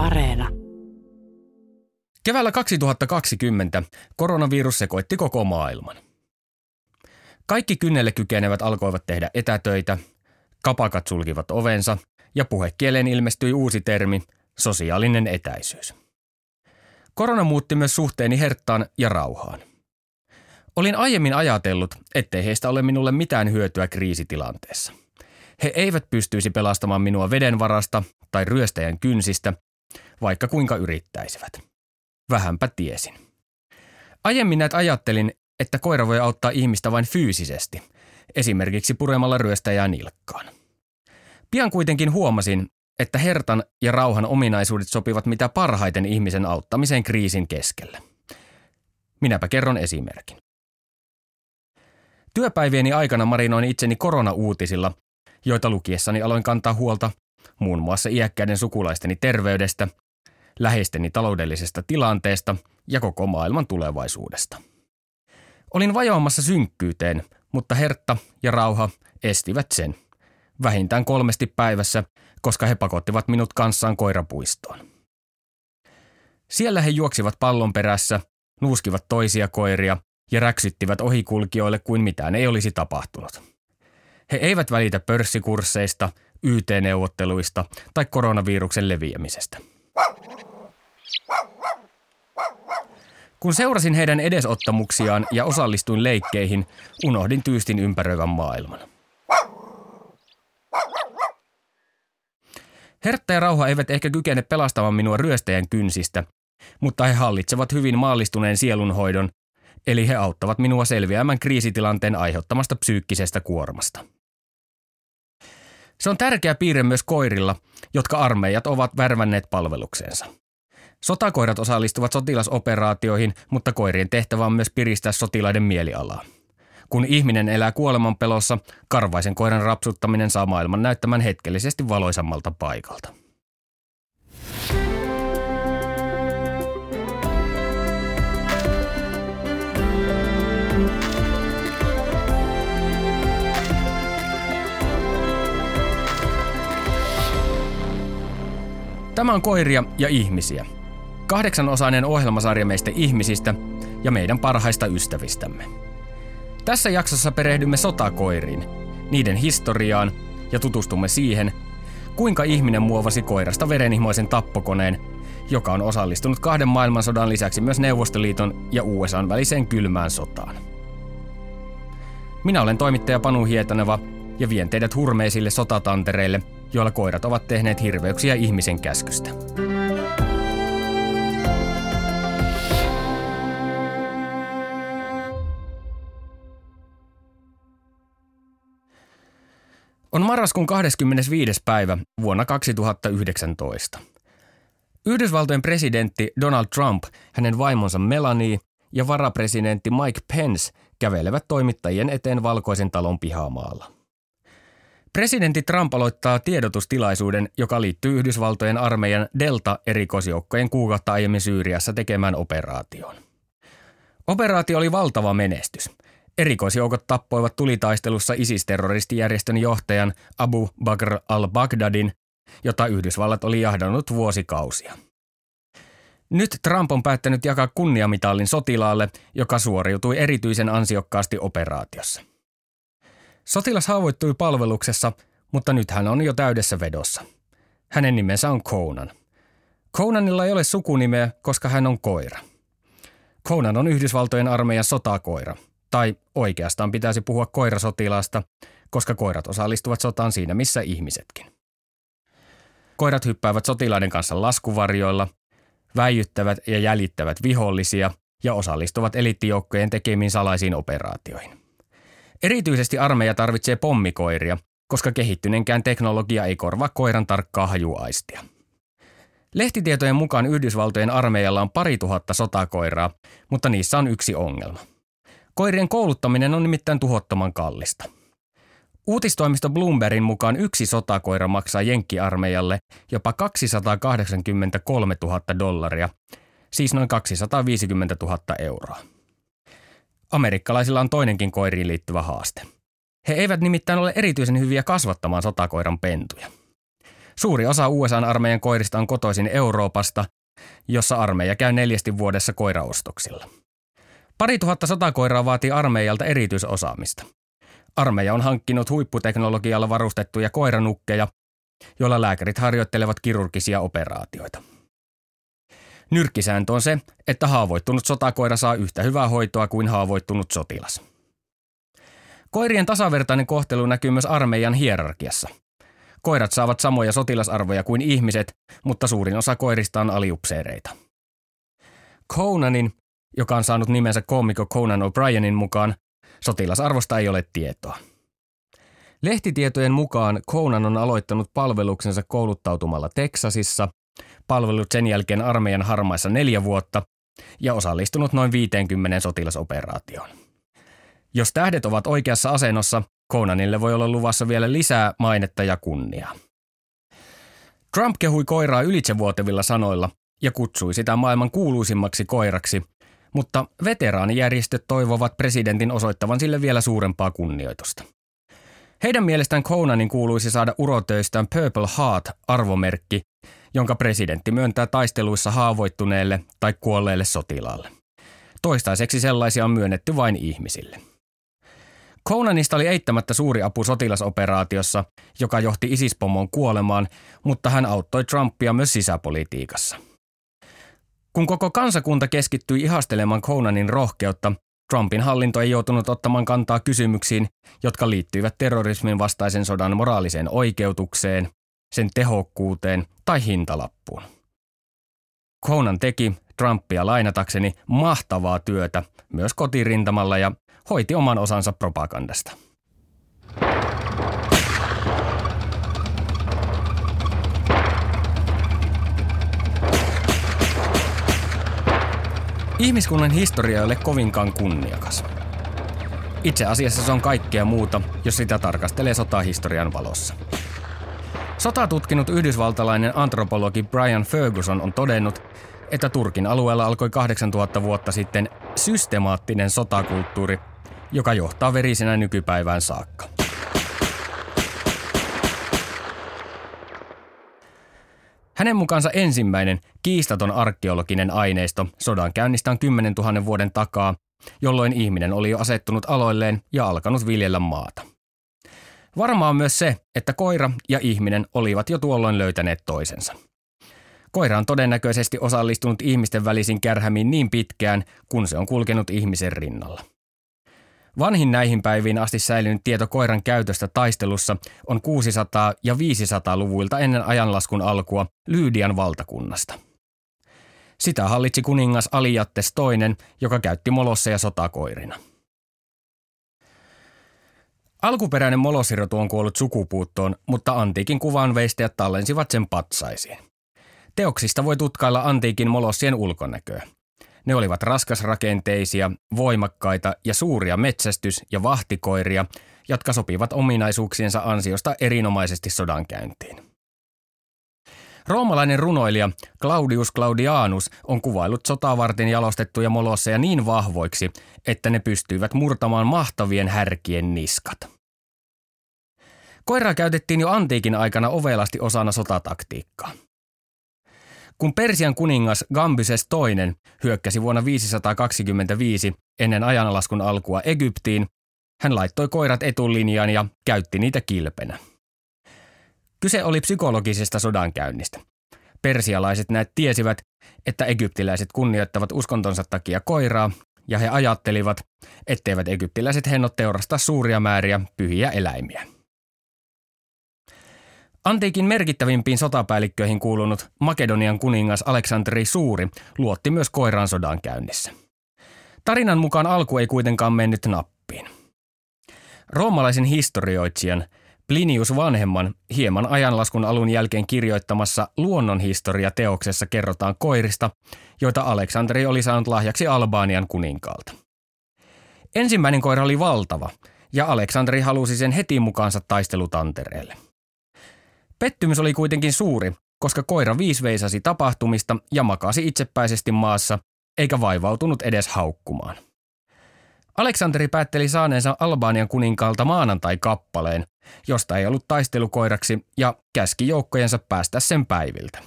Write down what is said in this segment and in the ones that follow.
Areena. Keväällä 2020 koronavirus sekoitti koko maailman. Kaikki kynnelle kykenevät alkoivat tehdä etätöitä, kapakat sulkivat ovensa ja puhekieleen ilmestyi uusi termi, sosiaalinen etäisyys. Korona muutti myös suhteeni herttaan ja rauhaan. Olin aiemmin ajatellut, ettei heistä ole minulle mitään hyötyä kriisitilanteessa. He eivät pystyisi pelastamaan minua veden varasta tai ryöstäjän kynsistä, vaikka kuinka yrittäisivät. Vähänpä tiesin. Aiemmin näet ajattelin, että koira voi auttaa ihmistä vain fyysisesti, esimerkiksi puremalla ryöstäjää nilkkaan. Pian kuitenkin huomasin, että hertan ja rauhan ominaisuudet sopivat mitä parhaiten ihmisen auttamiseen kriisin keskellä. Minäpä kerron esimerkin. Työpäivieni aikana marinoin itseni koronauutisilla, joita lukiessani aloin kantaa huolta muun muassa iäkkäiden sukulaisteni terveydestä, läheisteni taloudellisesta tilanteesta ja koko maailman tulevaisuudesta. Olin vajoamassa synkkyyteen, mutta Hertta ja Rauha estivät sen. Vähintään kolmesti päivässä, koska he pakottivat minut kanssaan koirapuistoon. Siellä he juoksivat pallon perässä, nuuskivat toisia koiria ja räksyttivät ohikulkijoille kuin mitään ei olisi tapahtunut. He eivät välitä pörssikursseista, YT-neuvotteluista tai koronaviruksen leviämisestä. Kun seurasin heidän edesottamuksiaan ja osallistuin leikkeihin, unohdin tyystin ympäröivän maailman. Hertta ja rauha eivät ehkä kykene pelastamaan minua ryöstäjän kynsistä, mutta he hallitsevat hyvin maallistuneen sielunhoidon, eli he auttavat minua selviämään kriisitilanteen aiheuttamasta psyykkisestä kuormasta. Se on tärkeä piirre myös koirilla, jotka armeijat ovat värvänneet palvelukseensa. Sotakoirat osallistuvat sotilasoperaatioihin, mutta koirien tehtävä on myös piristää sotilaiden mielialaa. Kun ihminen elää kuoleman pelossa, karvaisen koiran rapsuttaminen saa maailman näyttämään hetkellisesti valoisammalta paikalta. Tämä on koiria ja ihmisiä. Kahdeksanosainen ohjelmasarja meistä ihmisistä ja meidän parhaista ystävistämme. Tässä jaksossa perehdymme sotakoiriin, niiden historiaan ja tutustumme siihen, kuinka ihminen muovasi koirasta verenihmoisen tappokoneen, joka on osallistunut kahden maailmansodan lisäksi myös Neuvostoliiton ja USAn väliseen kylmään sotaan. Minä olen toimittaja Panu Hietaneva ja vien teidät hurmeisille sotatantereille, joilla koirat ovat tehneet hirveyksiä ihmisen käskystä. On marraskuun 25. päivä vuonna 2019. Yhdysvaltojen presidentti Donald Trump, hänen vaimonsa Melanie ja varapresidentti Mike Pence kävelevät toimittajien eteen valkoisen talon pihamaalla. Presidentti Trump aloittaa tiedotustilaisuuden, joka liittyy Yhdysvaltojen armeijan Delta-erikoisjoukkojen kuukautta aiemmin Syyriassa tekemään operaatioon. Operaatio oli valtava menestys. Erikoisjoukot tappoivat tulitaistelussa ISIS-terroristijärjestön johtajan Abu Bakr al-Baghdadin, jota Yhdysvallat oli jahdannut vuosikausia. Nyt Trump on päättänyt jakaa kunniamitallin sotilaalle, joka suoriutui erityisen ansiokkaasti operaatiossa. Sotilas haavoittui palveluksessa, mutta nyt hän on jo täydessä vedossa. Hänen nimensä on Conan. Conanilla ei ole sukunimeä, koska hän on koira. Conan on Yhdysvaltojen armeijan sotakoira, tai oikeastaan pitäisi puhua koirasotilaasta, koska koirat osallistuvat sotaan siinä missä ihmisetkin. Koirat hyppäävät sotilaiden kanssa laskuvarjoilla, väijyttävät ja jäljittävät vihollisia ja osallistuvat elittijoukkojen tekemiin salaisiin operaatioihin. Erityisesti armeija tarvitsee pommikoiria, koska kehittyneenkään teknologia ei korvaa koiran tarkkaa hajuaistia. Lehtitietojen mukaan Yhdysvaltojen armeijalla on pari tuhatta sotakoiraa, mutta niissä on yksi ongelma. Koirien kouluttaminen on nimittäin tuhottoman kallista. Uutistoimisto Bloombergin mukaan yksi sotakoira maksaa jenkkiarmeijalle jopa 283 000 dollaria, siis noin 250 000 euroa. Amerikkalaisilla on toinenkin koiriin liittyvä haaste. He eivät nimittäin ole erityisen hyviä kasvattamaan sotakoiran pentuja. Suuri osa USA-armeijan koirista on kotoisin Euroopasta, jossa armeija käy neljästi vuodessa koiraostoksilla. Pari tuhatta sotakoiraa vaatii armeijalta erityisosaamista. Armeija on hankkinut huipputeknologialla varustettuja koiranukkeja, joilla lääkärit harjoittelevat kirurgisia operaatioita. Nyrkkisääntö on se, että haavoittunut sotakoira saa yhtä hyvää hoitoa kuin haavoittunut sotilas. Koirien tasavertainen kohtelu näkyy myös armeijan hierarkiassa. Koirat saavat samoja sotilasarvoja kuin ihmiset, mutta suurin osa koirista on aliupseereita. Conanin, joka on saanut nimensä koomikko Conan O'Brienin mukaan, sotilasarvosta ei ole tietoa. Lehtitietojen mukaan Conan on aloittanut palveluksensa kouluttautumalla Teksasissa, palvellut sen jälkeen armeijan harmaissa neljä vuotta ja osallistunut noin 50 sotilasoperaatioon. Jos tähdet ovat oikeassa asennossa, Conanille voi olla luvassa vielä lisää mainetta ja kunniaa. Trump kehui koiraa ylitsevuotevilla sanoilla ja kutsui sitä maailman kuuluisimmaksi koiraksi, mutta veteraanijärjestöt toivovat presidentin osoittavan sille vielä suurempaa kunnioitusta. Heidän mielestään Conanin kuuluisi saada urotöistään Purple Heart-arvomerkki, jonka presidentti myöntää taisteluissa haavoittuneelle tai kuolleelle sotilaalle. Toistaiseksi sellaisia on myönnetty vain ihmisille. Conanista oli eittämättä suuri apu sotilasoperaatiossa, joka johti isispomon kuolemaan, mutta hän auttoi Trumpia myös sisäpolitiikassa. Kun koko kansakunta keskittyi ihastelemaan Conanin rohkeutta, Trumpin hallinto ei joutunut ottamaan kantaa kysymyksiin, jotka liittyivät terrorismin vastaisen sodan moraaliseen oikeutukseen, sen tehokkuuteen tai hintalappuun. Conan teki, Trumpia lainatakseni, mahtavaa työtä myös kotirintamalla ja hoiti oman osansa propagandasta. Ihmiskunnan historia ei ole kovinkaan kunniakas. Itse asiassa se on kaikkea muuta, jos sitä tarkastelee sotahistorian valossa. Sotaa tutkinut yhdysvaltalainen antropologi Brian Ferguson on todennut, että Turkin alueella alkoi 8000 vuotta sitten systemaattinen sotakulttuuri, joka johtaa verisenä nykypäivään saakka. Hänen mukaansa ensimmäinen kiistaton arkeologinen aineisto sodan käynnistä on 10 000 vuoden takaa, jolloin ihminen oli jo asettunut aloilleen ja alkanut viljellä maata. Varmaa myös se, että koira ja ihminen olivat jo tuolloin löytäneet toisensa. Koira on todennäköisesti osallistunut ihmisten välisiin kärhämiin niin pitkään, kun se on kulkenut ihmisen rinnalla. Vanhin näihin päiviin asti säilynyt tieto koiran käytöstä taistelussa on 600- ja 500-luvuilta ennen ajanlaskun alkua Lyydian valtakunnasta. Sitä hallitsi kuningas Aliattes II, joka käytti molosseja sotakoirina. Alkuperäinen molosirotu on kuollut sukupuuttoon, mutta antiikin kuvanveistäjät tallensivat sen patsaisiin. Teoksista voi tutkailla antiikin molossien ulkonäköä – ne olivat raskasrakenteisia, voimakkaita ja suuria metsästys- ja vahtikoiria, jotka sopivat ominaisuuksiensa ansiosta erinomaisesti sodankäyntiin. Roomalainen runoilija Claudius Claudianus on kuvaillut sotaa varten jalostettuja molosseja niin vahvoiksi, että ne pystyivät murtamaan mahtavien härkien niskat. Koiraa käytettiin jo antiikin aikana ovelasti osana sotataktiikkaa. Kun Persian kuningas Gambyses II hyökkäsi vuonna 525 ennen ajanlaskun alkua Egyptiin, hän laittoi koirat etulinjaan ja käytti niitä kilpenä. Kyse oli psykologisesta sodankäynnistä. Persialaiset näet tiesivät, että egyptiläiset kunnioittavat uskontonsa takia koiraa, ja he ajattelivat, etteivät egyptiläiset hennot teurastaa suuria määriä pyhiä eläimiä. Antiikin merkittävimpiin sotapäällikköihin kuulunut Makedonian kuningas Aleksanteri Suuri luotti myös koiraan sodan käynnissä. Tarinan mukaan alku ei kuitenkaan mennyt nappiin. Roomalaisen historioitsijan Plinius vanhemman hieman ajanlaskun alun jälkeen kirjoittamassa luonnonhistoria-teoksessa kerrotaan koirista, joita Aleksanteri oli saanut lahjaksi Albanian kuninkaalta. Ensimmäinen koira oli valtava, ja Aleksanteri halusi sen heti mukaansa taistelutantereelle – Pettymys oli kuitenkin suuri, koska koira viisveisasi tapahtumista ja makasi itsepäisesti maassa, eikä vaivautunut edes haukkumaan. Aleksanteri päätteli saaneensa Albanian kuninkaalta maanantai-kappaleen, josta ei ollut taistelukoiraksi, ja käski joukkojensa päästä sen päiviltä.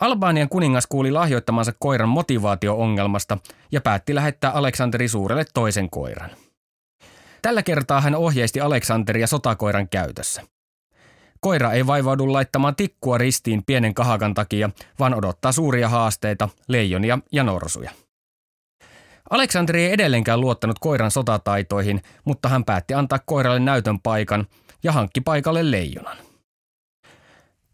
Albanian kuningas kuuli lahjoittamansa koiran motivaatio-ongelmasta ja päätti lähettää Aleksanteri suurelle toisen koiran. Tällä kertaa hän ohjeisti Aleksanteria sotakoiran käytössä. Koira ei vaivaudu laittamaan tikkua ristiin pienen kahakan takia, vaan odottaa suuria haasteita, leijonia ja norsuja. Aleksanteri ei edelleenkään luottanut koiran sotataitoihin, mutta hän päätti antaa koiralle näytön paikan ja hankki paikalle leijonan.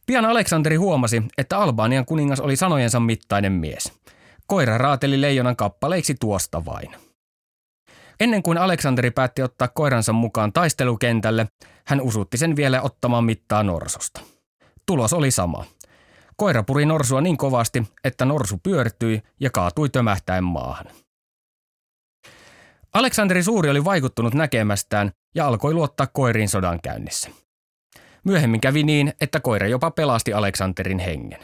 Pian Aleksanteri huomasi, että Albanian kuningas oli sanojensa mittainen mies. Koira raateli leijonan kappaleiksi tuosta vain. Ennen kuin Aleksanteri päätti ottaa koiransa mukaan taistelukentälle, hän usutti sen vielä ottamaan mittaa norsusta. Tulos oli sama. Koira puri norsua niin kovasti, että norsu pyörtyi ja kaatui tömähtäen maahan. Aleksanteri Suuri oli vaikuttunut näkemästään ja alkoi luottaa koiriin sodan käynnissä. Myöhemmin kävi niin, että koira jopa pelasti Aleksanterin hengen.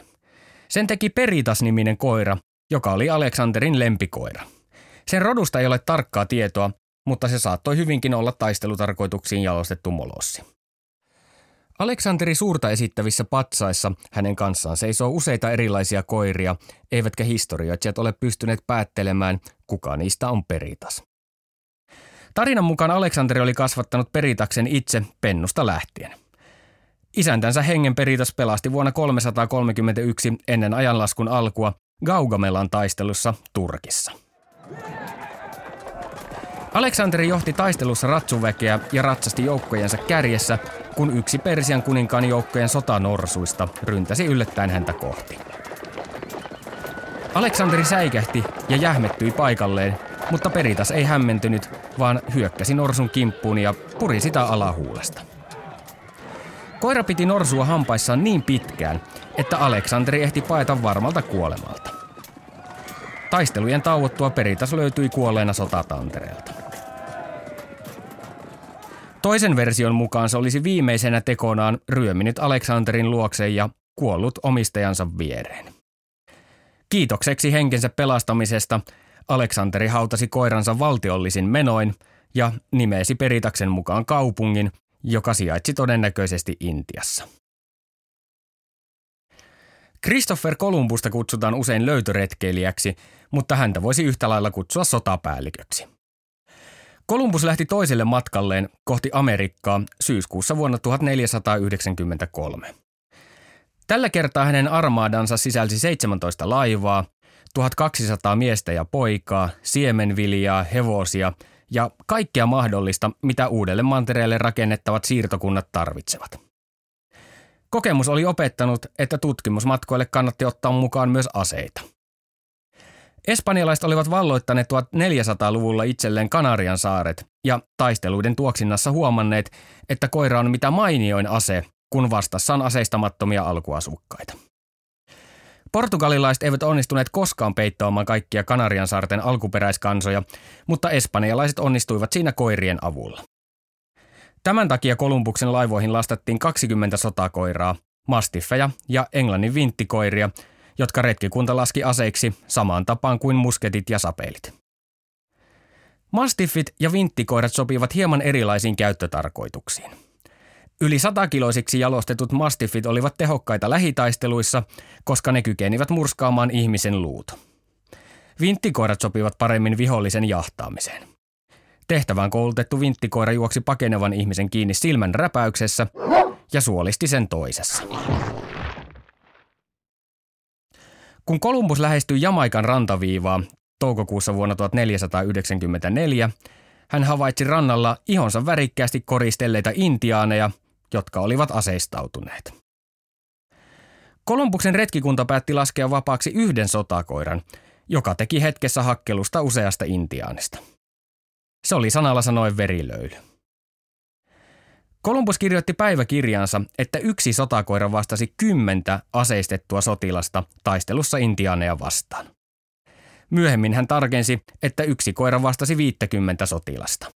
Sen teki Peritas-niminen koira, joka oli Aleksanterin lempikoira. Sen rodusta ei ole tarkkaa tietoa, mutta se saattoi hyvinkin olla taistelutarkoituksiin jalostettu molossi. Aleksanteri suurta esittävissä patsaissa hänen kanssaan seisoo useita erilaisia koiria, eivätkä historioitsijat ole pystyneet päättelemään, kuka niistä on Peritas. Tarinan mukaan Aleksanteri oli kasvattanut Peritaksen itse pennusta lähtien. Isäntänsä hengen Peritas pelasti vuonna 331 ennen ajanlaskun alkua Gaugamelan taistelussa Turkissa. Aleksanteri johti taistelussa ratsuväkeä ja ratsasti joukkojensa kärjessä, kun yksi Persian kuninkaan joukkojen sotanorsuista ryntäsi yllättäen häntä kohti. Aleksanteri säikähti ja jähmettyi paikalleen, mutta Peritas ei hämmentynyt, vaan hyökkäsi norsun kimppuun ja puri sitä alahuulesta. Koira piti norsua hampaissaan niin pitkään, että Aleksanteri ehti paeta varmalta kuolemalta. Taistelujen tauottua Peritas löytyi kuolleena sotatantereelta. Toisen version mukaan se olisi viimeisenä tekonaan ryöminyt Aleksanterin luokseen ja kuollut omistajansa viereen. Kiitokseksi henkensä pelastamisesta Aleksanteri hautasi koiransa valtiollisin menoin ja nimesi Peritaksen mukaan kaupungin, joka sijaitsi todennäköisesti Intiassa. Christopher Columbusta kutsutaan usein löytöretkeilijäksi, mutta häntä voisi yhtä lailla kutsua sotapäälliköksi. Kolumbus lähti toiselle matkalleen kohti Amerikkaa syyskuussa vuonna 1493. Tällä kertaa hänen armaadansa sisälsi 17 laivaa, 1200 miestä ja poikaa, siemenviljaa, hevosia ja kaikkea mahdollista, mitä uudelle mantereelle rakennettavat siirtokunnat tarvitsevat. Kokemus oli opettanut, että tutkimusmatkoille kannatti ottaa mukaan myös aseita. Espanjalaiset olivat valloittaneet 1400-luvulla itselleen Kanarian saaret ja taisteluiden tuoksinnassa huomanneet, että koira on mitä mainioin ase, kun vastassa on aseistamattomia alkuasukkaita. Portugalilaiset eivät onnistuneet koskaan peittämään kaikkia Kanarian saarten alkuperäiskansoja, mutta espanjalaiset onnistuivat siinä koirien avulla. Tämän takia Kolumbuksen laivoihin lastattiin 20 sotakoiraa, mastiffeja ja Englannin vinttikoiria, jotka retkikunta laski aseiksi samaan tapaan kuin musketit ja sapeilit. Mastiffit ja vinttikoirat sopivat hieman erilaisiin käyttötarkoituksiin. Yli satakiloisiksi jalostetut mastiffit olivat tehokkaita lähitaisteluissa, koska ne kykenivät murskaamaan ihmisen luut. Vinttikoirat sopivat paremmin vihollisen jahtaamiseen. Tehtävään koulutettu vinttikoira juoksi pakenevan ihmisen kiinni silmän räpäyksessä ja suolisti sen toisessa. Kun Kolumbus lähestyi Jamaikan rantaviivaa toukokuussa vuonna 1494, hän havaitsi rannalla ihonsa värikkäästi koristelleita intiaaneja, jotka olivat aseistautuneet. Kolumbuksen retkikunta päätti laskea vapaaksi yhden sotakoiran, joka teki hetkessä hakkelusta useasta intiaanista. Se oli sanalla sanoen verilöyly. Kolumbus kirjoitti päiväkirjaansa, että yksi sotakoira vastasi kymmentä aseistettua sotilasta taistelussa intiaaneja vastaan. Myöhemmin hän tarkensi, että yksi koira vastasi 50 sotilasta.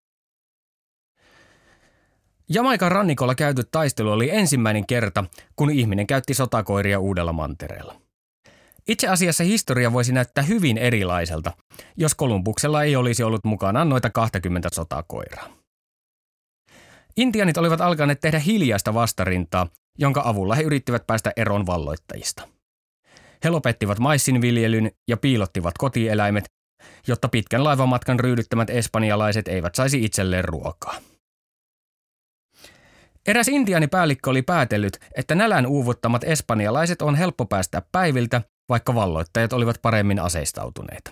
Jamaikan rannikolla käyty taistelu oli ensimmäinen kerta, kun ihminen käytti sotakoiria uudella mantereella. Itse asiassa historia voisi näyttää hyvin erilaiselta, jos Kolumbuksella ei olisi ollut mukanaan noita 20 sotakoiraa. Intianit olivat alkaneet tehdä hiljaista vastarintaa, jonka avulla he yrittivät päästä eroon valloittajista. He lopettivat maissinviljelyn ja piilottivat kotieläimet, jotta pitkän laivamatkan ryydyttämät espanjalaiset eivät saisi itselleen ruokaa. Eräs intiaanipäällikkö oli päätellyt, että nälän uuvuttamat espanjalaiset on helppo päästä päiviltä, vaikka valloittajat olivat paremmin aseistautuneita.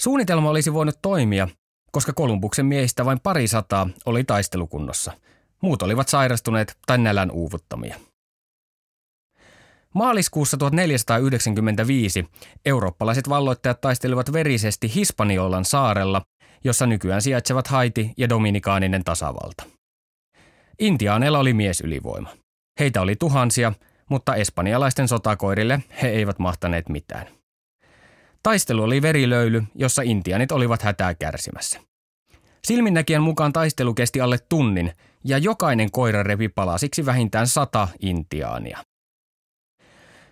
Suunnitelma olisi voinut toimia, koska Kolumbuksen miehistä vain pari sataa oli taistelukunnossa. Muut olivat sairastuneet tai nälän uuvuttamia. Maaliskuussa 1495 eurooppalaiset valloittajat taistelivat verisesti Hispaniolan saarella, jossa nykyään sijaitsevat Haiti ja Dominikaaninen tasavalta. Intiaaneilla oli miesylivoima. Heitä oli tuhansia, mutta espanjalaisten sotakoirille he eivät mahtaneet mitään. Taistelu oli verilöyly, jossa intianit olivat hätää kärsimässä. Silminnäkijän mukaan taistelu kesti alle tunnin ja jokainen koira revi palasiksi vähintään sata intiaania.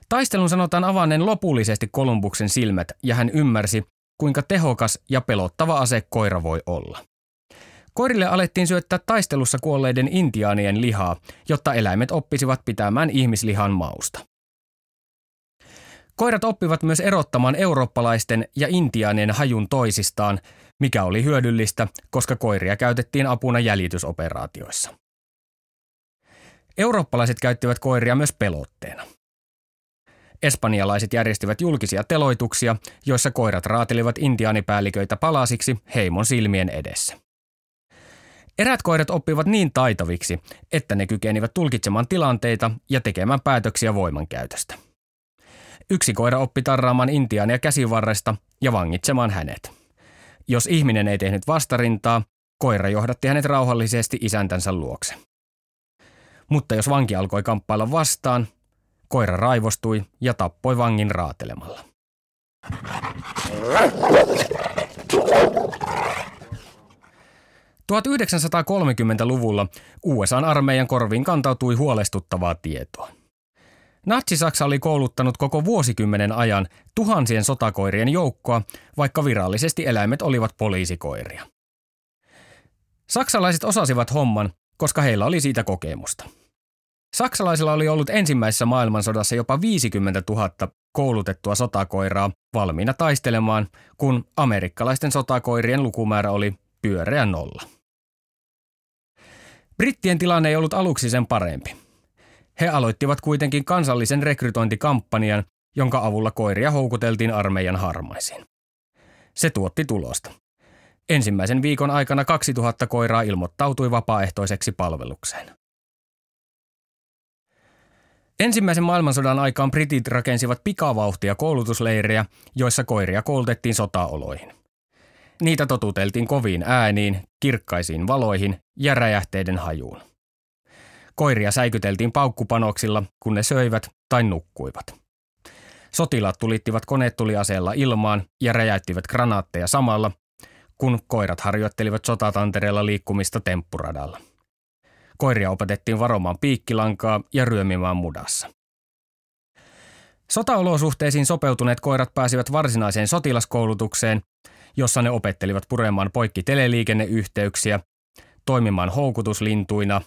Taistelun sanotaan avanneen lopullisesti Kolumbuksen silmät ja hän ymmärsi, kuinka tehokas ja pelottava ase koira voi olla. Koirille alettiin syöttää taistelussa kuolleiden intiaanien lihaa, jotta eläimet oppisivat pitämään ihmislihan mausta. Koirat oppivat myös erottamaan eurooppalaisten ja intiaanien hajun toisistaan, mikä oli hyödyllistä, koska koiria käytettiin apuna jäljitysoperaatioissa. Eurooppalaiset käyttivät koiria myös pelotteena. Espanjalaiset järjestivät julkisia teloituksia, joissa koirat raatelivat intiaanipäälliköitä palasiksi heimon silmien edessä. Erät koirat oppivat niin taitaviksi, että ne kykenivät tulkitsemaan tilanteita ja tekemään päätöksiä voimankäytöstä. Yksi koira oppi tarraamaan intiaania käsivarresta ja vangitsemaan hänet. Jos ihminen ei tehnyt vastarintaa, koira johdatti hänet rauhallisesti isäntänsä luokse. Mutta jos vanki alkoi kamppailla vastaan, koira raivostui ja tappoi vangin raatelemalla. 1930-luvulla USAn armeijan korviin kantautui huolestuttavaa tietoa. Natsi-Saksa oli kouluttanut koko vuosikymmenen ajan tuhansien sotakoirien joukkoa, vaikka virallisesti eläimet olivat poliisikoiria. Saksalaiset osasivat homman, koska heillä oli siitä kokemusta. Saksalaisilla oli ollut ensimmäisessä maailmansodassa jopa 50 000 koulutettua sotakoiraa valmiina taistelemaan, kun amerikkalaisten sotakoirien lukumäärä oli pyöreä nolla. Brittien tilanne ei ollut aluksi sen parempi. He aloittivat kuitenkin kansallisen rekrytointikampanjan, jonka avulla koiria houkuteltiin armeijan harmaisiin. Se tuotti tulosta. Ensimmäisen viikon aikana 2000 koiraa ilmoittautui vapaaehtoiseksi palvelukseen. Ensimmäisen maailmansodan aikaan britit rakensivat pikavauhtia koulutusleirejä, joissa koiria koulutettiin sotaoloihin. Niitä totuteltiin koviin ääniin, kirkkaisiin valoihin ja räjähteiden hajuun. Koiria säikyteltiin paukkupanoksilla, kun ne söivät tai nukkuivat. Sotilaat tulittivat konetuliaseella ilmaan ja räjäyttivät granaatteja samalla, kun koirat harjoittelivat sotatantereella liikkumista temppuradalla. Koiria opetettiin varomaan piikkilankaa ja ryömimään mudassa. Sotaolosuhteisiin sopeutuneet koirat pääsivät varsinaiseen sotilaskoulutukseen, jossa ne opettelivat puremaan poikki teleliikenneyhteyksiä, toimimaan houkutuslintuina,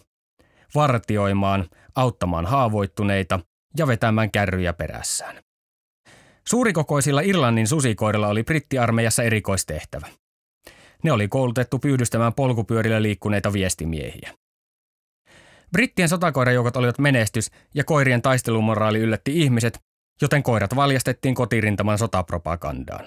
vartioimaan, auttamaan haavoittuneita ja vetämään kärryjä perässään. Suurikokoisilla Irlannin susikoirilla oli brittiarmeijassa erikoistehtävä. Ne oli koulutettu pyydystämään polkupyörillä liikkuneita viestimiehiä. Brittien sotakoirajoukot olivat menestys ja koirien taistelumoraali yllätti ihmiset, joten koirat valjastettiin kotirintaman sotapropagandaan.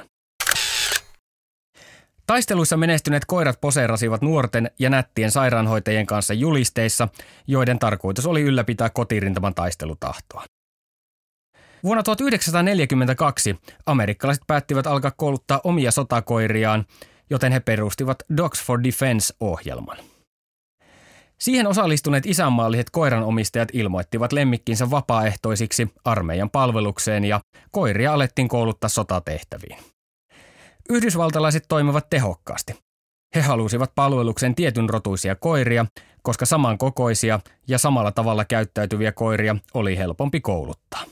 Taisteluissa menestyneet koirat poseerasivat nuorten ja nättien sairaanhoitajien kanssa julisteissa, joiden tarkoitus oli ylläpitää kotirintaman taistelutahtoa. Vuonna 1942 amerikkalaiset päättivät alkaa kouluttaa omia sotakoiriaan, joten he perustivat Dogs for Defense-ohjelman. Siihen osallistuneet isänmaalliset koiranomistajat ilmoittivat lemmikkinsä vapaaehtoisiksi armeijan palvelukseen ja koiria alettiin kouluttaa sotatehtäviin. Yhdysvaltalaiset toimivat tehokkaasti. He halusivat palveluksen tietyn rotuisia koiria, koska samankokoisia ja samalla tavalla käyttäytyviä koiria oli helpompi kouluttaa.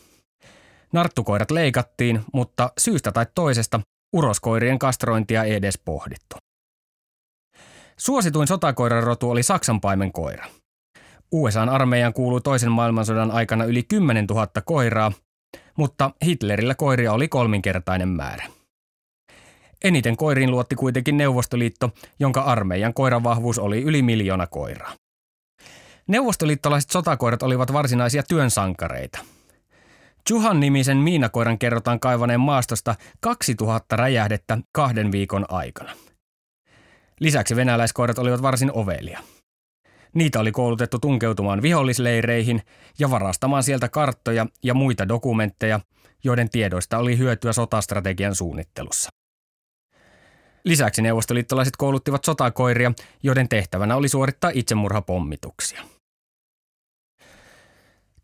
Narttukoirat leikattiin, mutta syystä tai toisesta uroskoirien kastrointia ei edes pohdittu. Suosituin sotakoiran rotu oli Saksan paimenkoira. USAn armeijan kuului toisen maailmansodan aikana yli 10 000 koiraa, mutta Hitlerillä koiria oli kolminkertainen määrä. Eniten koiriin luotti kuitenkin Neuvostoliitto, jonka armeijan koiravahvuus oli yli miljoona koiraa. Neuvostoliittolaiset sotakoirat olivat varsinaisia työnsankareita. Juhan nimisen miinakoiran kerrotaan kaivaneen maastosta 2000 räjähdettä kahden viikon aikana. Lisäksi venäläiskoirat olivat varsin ovelia. Niitä oli koulutettu tunkeutumaan vihollisleireihin ja varastamaan sieltä karttoja ja muita dokumentteja, joiden tiedoista oli hyötyä sotastrategian suunnittelussa. Lisäksi neuvostoliittolaiset kouluttivat sotakoiria, joiden tehtävänä oli suorittaa itsemurhapommituksia.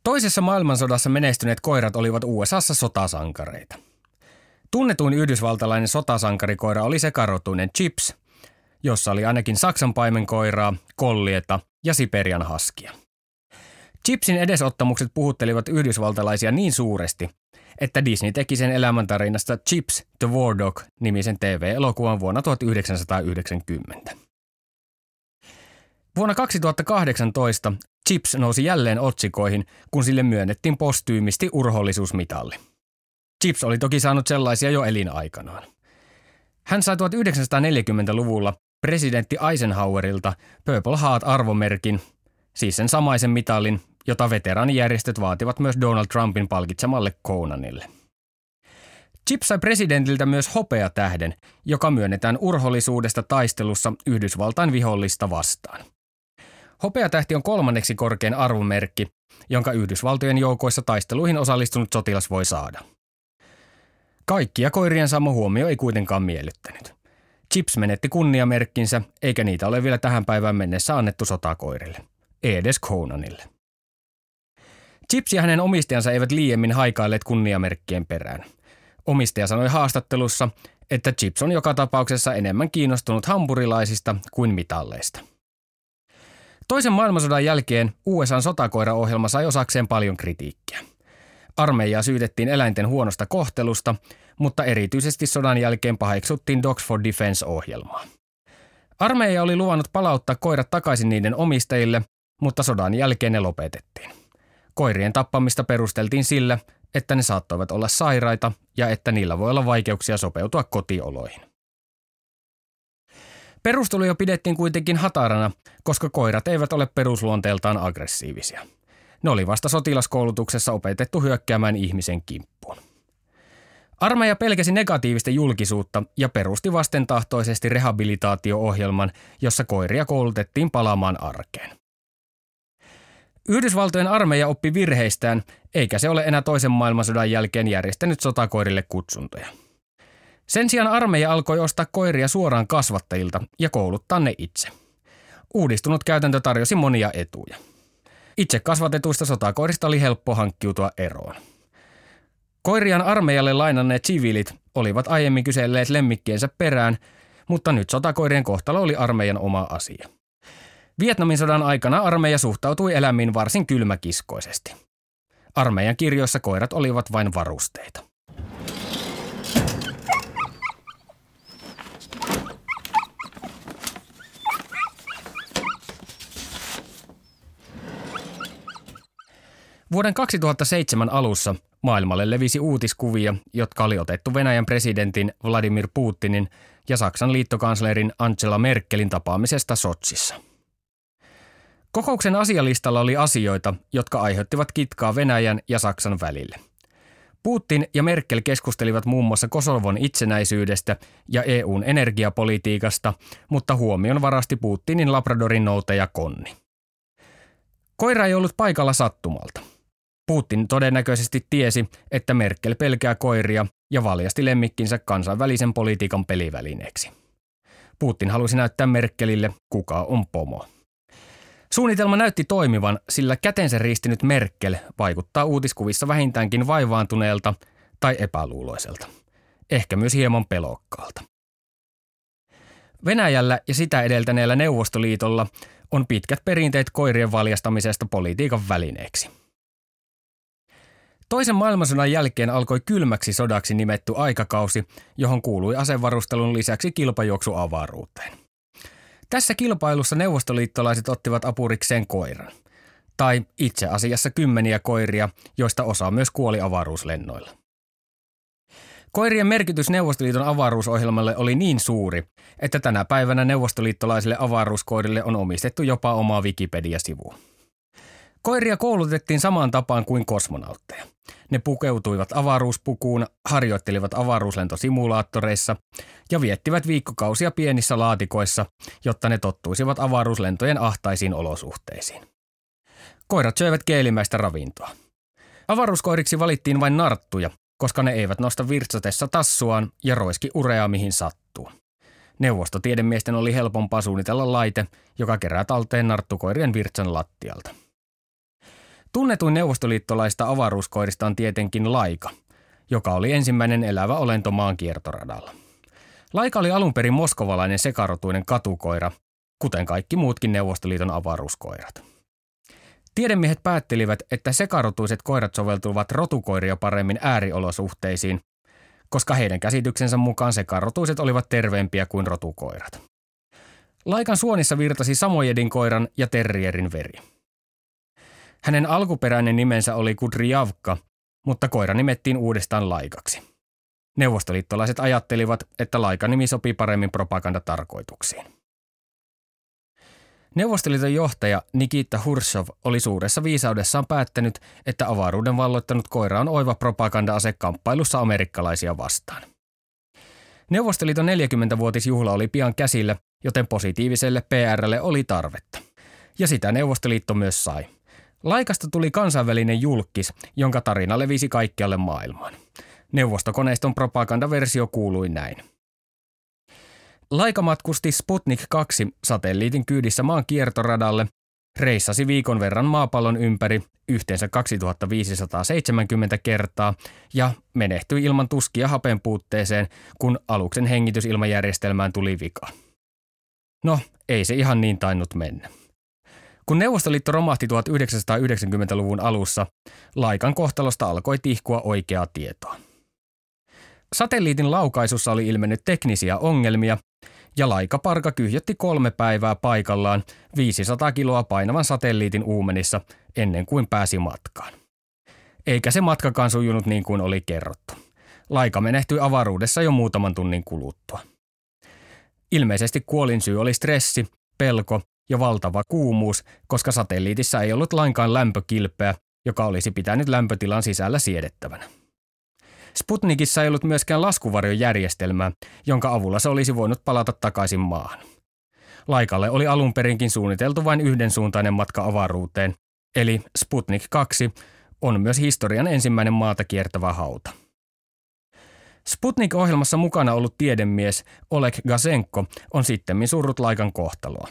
Toisessa maailmansodassa menestyneet koirat olivat USAssa sotasankareita. Tunnetuin yhdysvaltalainen sotasankarikoira oli sekarotuinen Chips, jossa oli ainakin Saksan paimenkoiraa, kollieta ja Siperian haskia. Chipsin edesottamukset puhuttelivat yhdysvaltalaisia niin suuresti, että Disney teki sen elämäntarinasta Chips the War Dog nimisen TV-elokuvan vuonna 1990. Vuonna 2018 Chips nousi jälleen otsikoihin, kun sille myönnettiin postyymisti urhollisuusmitalli. Chips oli toki saanut sellaisia jo elinaikanaan. Hän sai 1940-luvulla presidentti Eisenhowerilta Purple Heart-arvomerkin, siis sen samaisen mitalin, jota vaativat myös Donald Trumpin palkitsemalle Conanille. Chip sai presidentiltä myös hopeatähden, joka myönnetään urhollisuudesta taistelussa Yhdysvaltain vihollista vastaan. Hopeatähti on kolmanneksi korkein arvomerkki, jonka Yhdysvaltojen joukoissa taisteluihin osallistunut sotilas voi saada. Kaikkia koirien sama huomio ei kuitenkaan miellyttänyt. Chips menetti kunniamerkkinsä, eikä niitä ole vielä tähän päivään mennessä annettu sotakoirille. Edes Conanille. Chips ja hänen omistajansa eivät liiemmin haikailleet kunniamerkkien perään. Omistaja sanoi haastattelussa, että Chips on joka tapauksessa enemmän kiinnostunut hampurilaisista kuin mitalleista. Toisen maailmansodan jälkeen USAn sotakoiraohjelma sai osakseen paljon kritiikkiä. Armeijaa syytettiin eläinten huonosta kohtelusta, mutta erityisesti sodan jälkeen paheksuttiin Dogs for Defense-ohjelmaa. Armeija oli luvannut palauttaa koirat takaisin niiden omistajille, mutta sodan jälkeen ne lopetettiin. Koirien tappamista perusteltiin sillä, että ne saattoivat olla sairaita ja että niillä voi olla vaikeuksia sopeutua kotioloihin. Perusteluja pidettiin kuitenkin hatarana, koska koirat eivät ole perusluonteeltaan aggressiivisia. Ne oli vasta sotilaskoulutuksessa opetettu hyökkäämään ihmisen kimppuun. Armeija pelkäsi negatiivista julkisuutta ja perusti vastentahtoisesti rehabilitaatio-ohjelman, jossa koiria koulutettiin palaamaan arkeen. Yhdysvaltojen armeija oppi virheistään, eikä se ole enää toisen maailmansodan jälkeen järjestänyt sotakoirille kutsuntoja. Sen sijaan armeija alkoi ostaa koiria suoraan kasvattajilta ja kouluttaa ne itse. Uudistunut käytäntö tarjosi monia etuja. Itse kasvatetuista sotakoirista oli helppo hankkiutua eroon. Koirian armeijalle lainanneet siviilit olivat aiemmin kyselleet lemmikkiensä perään, mutta nyt sotakoirien kohtalo oli armeijan oma asia. Vietnamin sodan aikana armeija suhtautui eläimiin varsin kylmäkiskoisesti. Armeijan kirjoissa koirat olivat vain varusteita. Vuoden 2007 alussa maailmalle levisi uutiskuvia, jotka oli otettu Venäjän presidentin Vladimir Putinin ja Saksan liittokanslerin Angela Merkelin tapaamisesta Sotsissa. Kokouksen asialistalla oli asioita, jotka aiheuttivat kitkaa Venäjän ja Saksan välille. Putin ja Merkel keskustelivat muun muassa Kosovon itsenäisyydestä ja EUn energiapolitiikasta, mutta huomion varasti Putinin Labradorin noutaja Konni. Koira ei ollut paikalla sattumalta – Putin todennäköisesti tiesi, että Merkel pelkää koiria ja valjasti lemmikkinsä kansainvälisen politiikan pelivälineeksi. Putin halusi näyttää Merkelille, kuka on pomo. Suunnitelma näytti toimivan, sillä kätensä ristinyt Merkel vaikuttaa uutiskuvissa vähintäänkin vaivaantuneelta tai epäluuloiselta. Ehkä myös hieman pelokkaalta. Venäjällä ja sitä edeltäneellä Neuvostoliitolla on pitkät perinteet koirien valjastamisesta politiikan välineeksi – Toisen maailmansodan jälkeen alkoi kylmäksi sodaksi nimetty aikakausi, johon kuului asevarustelun lisäksi kilpajuoksu avaruuteen. Tässä kilpailussa neuvostoliittolaiset ottivat apurikseen koiran. Tai itse asiassa kymmeniä koiria, joista osa myös kuoli avaruuslennoilla. Koirien merkitys Neuvostoliiton avaruusohjelmalle oli niin suuri, että tänä päivänä neuvostoliittolaisille avaruuskoirille on omistettu jopa oma Wikipedia-sivu. Koiria koulutettiin samaan tapaan kuin kosmonautteja. Ne pukeutuivat avaruuspukuun, harjoittelivat avaruuslentosimulaattoreissa ja viettivät viikkokausia pienissä laatikoissa, jotta ne tottuisivat avaruuslentojen ahtaisiin olosuhteisiin. Koirat söivät keelimäistä ravintoa. Avaruuskoiriksi valittiin vain narttuja, koska ne eivät nosta virtsatessa tassuaan ja roiski urea mihin sattuu. Neuvostotiedemiesten oli helpompaa suunnitella laite, joka kerää talteen narttukoirien virtsan lattialta. Tunnetuin neuvostoliittolaista avaruuskoirista on tietenkin Laika, joka oli ensimmäinen elävä olento maan kiertoradalla. Laika oli alun perin moskovalainen sekarotuinen katukoira, kuten kaikki muutkin Neuvostoliiton avaruuskoirat. Tiedemiehet päättelivät, että sekarotuiset koirat soveltuvat rotukoiria paremmin ääriolosuhteisiin, koska heidän käsityksensä mukaan sekarotuiset olivat terveempiä kuin rotukoirat. Laikan suonissa virtasi samojedin koiran ja terrierin veri. Hänen alkuperäinen nimensä oli Kudrijavka, mutta koira nimettiin uudestaan Laikaksi. Neuvostoliittolaiset ajattelivat, että Laika-nimi sopii paremmin propagandatarkoituksiin. Neuvostoliiton johtaja Nikita Hurshov oli suuressa viisaudessaan päättänyt, että avaruuden valloittanut koira on oiva propaganda-ase kamppailussa amerikkalaisia vastaan. Neuvostoliiton 40-vuotisjuhla oli pian käsillä, joten positiiviselle PRlle oli tarvetta. Ja sitä Neuvostoliitto myös sai. Laikasta tuli kansainvälinen julkis, jonka tarina levisi kaikkialle maailmaan. Neuvostokoneiston propagandaversio kuului näin. Laika matkusti Sputnik 2 satelliitin kyydissä maan kiertoradalle, reissasi viikon verran maapallon ympäri yhteensä 2570 kertaa ja menehtyi ilman tuskia hapen puutteeseen, kun aluksen hengitysilmajärjestelmään tuli vika. No, ei se ihan niin tainnut mennä. Kun Neuvostoliitto romahti 1990-luvun alussa, Laikan kohtalosta alkoi tihkua oikeaa tietoa. Satelliitin laukaisussa oli ilmennyt teknisiä ongelmia, ja Laika-parka kyhjötti kolme päivää paikallaan 500 kiloa painavan satelliitin uumenissa ennen kuin pääsi matkaan. Eikä se matkakaan sujunut niin kuin oli kerrottu. Laika menehtyi avaruudessa jo muutaman tunnin kuluttua. Ilmeisesti kuolinsyy oli stressi, pelko ja valtava kuumuus, koska satelliitissa ei ollut lainkaan lämpökilpeä, joka olisi pitänyt lämpötilan sisällä siedettävänä. Sputnikissa ei ollut myöskään laskuvarjojärjestelmää, jonka avulla se olisi voinut palata takaisin maahan. Laikalle oli alun perinkin suunniteltu vain yhdensuuntainen matka avaruuteen, eli Sputnik 2 on myös historian ensimmäinen maata kiertävä hauta. Sputnik-ohjelmassa mukana ollut tiedemies Oleg Gasenko on sittemmin surrut Laikan kohtaloa.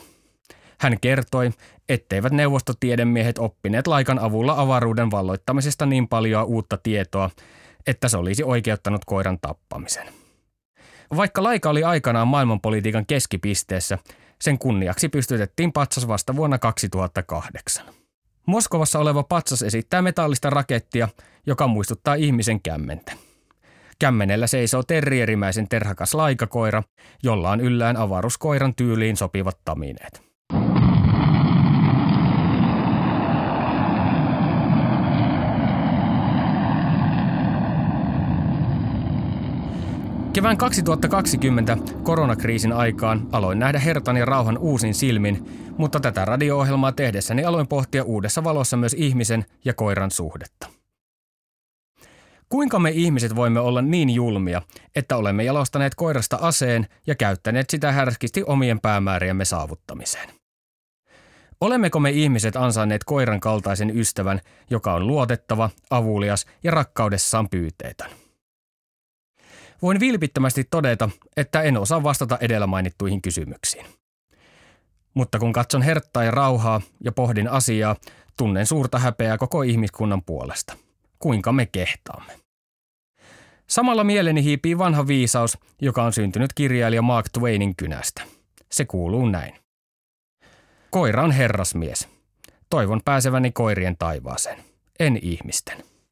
Hän kertoi, etteivät neuvostotiedemiehet oppineet Laikan avulla avaruuden valloittamisesta niin paljon uutta tietoa, että se olisi oikeuttanut koiran tappamisen. Vaikka Laika oli aikanaan maailmanpolitiikan keskipisteessä, sen kunniaksi pystytettiin patsas vasta vuonna 2008. Moskovassa oleva patsas esittää metallista rakettia, joka muistuttaa ihmisen kämmentä. Kämmenellä seisoo terrierimäisen terhakas laikakoira, jolla on yllään avaruuskoiran tyyliin sopivat tamineet. Kevään 2020 koronakriisin aikaan aloin nähdä hertan ja rauhan uusin silmin, mutta tätä radio-ohjelmaa tehdessäni aloin pohtia uudessa valossa myös ihmisen ja koiran suhdetta. Kuinka me ihmiset voimme olla niin julmia, että olemme jalostaneet koirasta aseen ja käyttäneet sitä härskisti omien päämääriemme saavuttamiseen? Olemmeko me ihmiset ansainneet koiran kaltaisen ystävän, joka on luotettava, avulias ja rakkaudessaan pyyteetön? Voin vilpittömästi todeta, että en osaa vastata edellä mainittuihin kysymyksiin. Mutta kun katson herttaa ja rauhaa ja pohdin asiaa, tunnen suurta häpeää koko ihmiskunnan puolesta. Kuinka me kehtaamme? Samalla mieleni hiipii vanha viisaus, joka on syntynyt kirjailija Mark Twainin kynästä. Se kuuluu näin. Koira on herrasmies. Toivon pääseväni koirien taivaaseen, en ihmisten.